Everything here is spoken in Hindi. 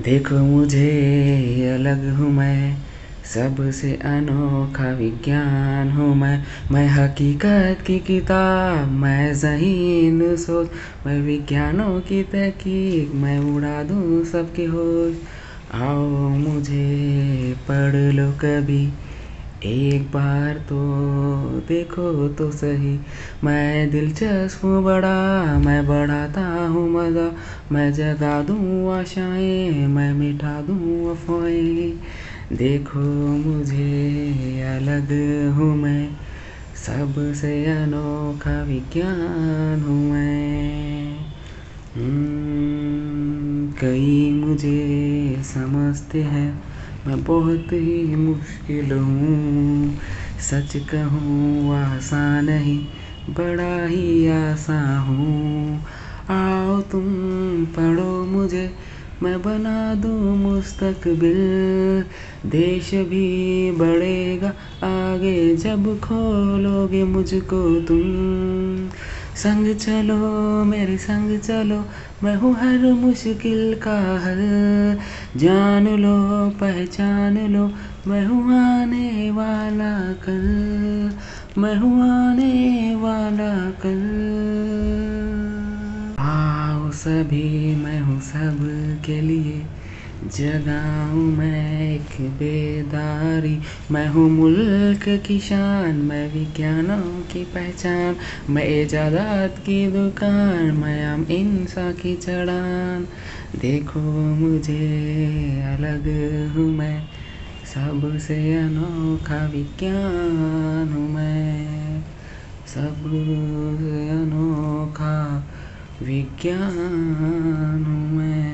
देखो मुझे, अलग हूँ मैं। सबसे अनोखा विज्ञान हूँ मैं। मैं हकीकत की किताब, मैं जहीन सोच। मैं विज्ञानों की तहकीक, मैं उड़ा दूँ सबकी होश। आओ मुझे, पढ़ लो कभी। एक बार तो देखो तो सही। मैं दिलचस्प हूँ बड़ा, मैं बढ़ाता हूँ मज़ा। मैं जगा दूँ आशाएँ मैं मिटा दूँ अफवाहें। देखो मुझे अलग हूँ मैं। सबसे अनोखा विज्ञान हूँ मैं। हम्म, कई मुझे समझते हैं। मैं बहुत ही मुश्किल हूँ। सच कहूँ आसान नहीं बड़ा ही आसान हूँ। तुम पढ़ो मुझे, मैं बना दूँ मुस्तकबिल। देश भी बढ़ेगा आगे, जब खोलोगे मुझको तुम। संग चलो, मेरे संग चलो, मैं हूँ हर मुश्किल का हल। जान लो, पहचान लो, मैं हूँ आने वाला कल। मैं हूँ आने वाला कल। सभी मैं हूँ सब के लिए। जगाऊँ मैं एक बेदारी। मैं हूँ मुल्क की शान, मैं विज्ञानों की पहचान। मैं इजादात की दुकान, मैं आम इंसा की चढ़ान। देखो मुझे, अलग हूँ मैं। सबसे अनोखा विज्ञान हूँ मैं। अनोखा विज्ञान हूँ मैं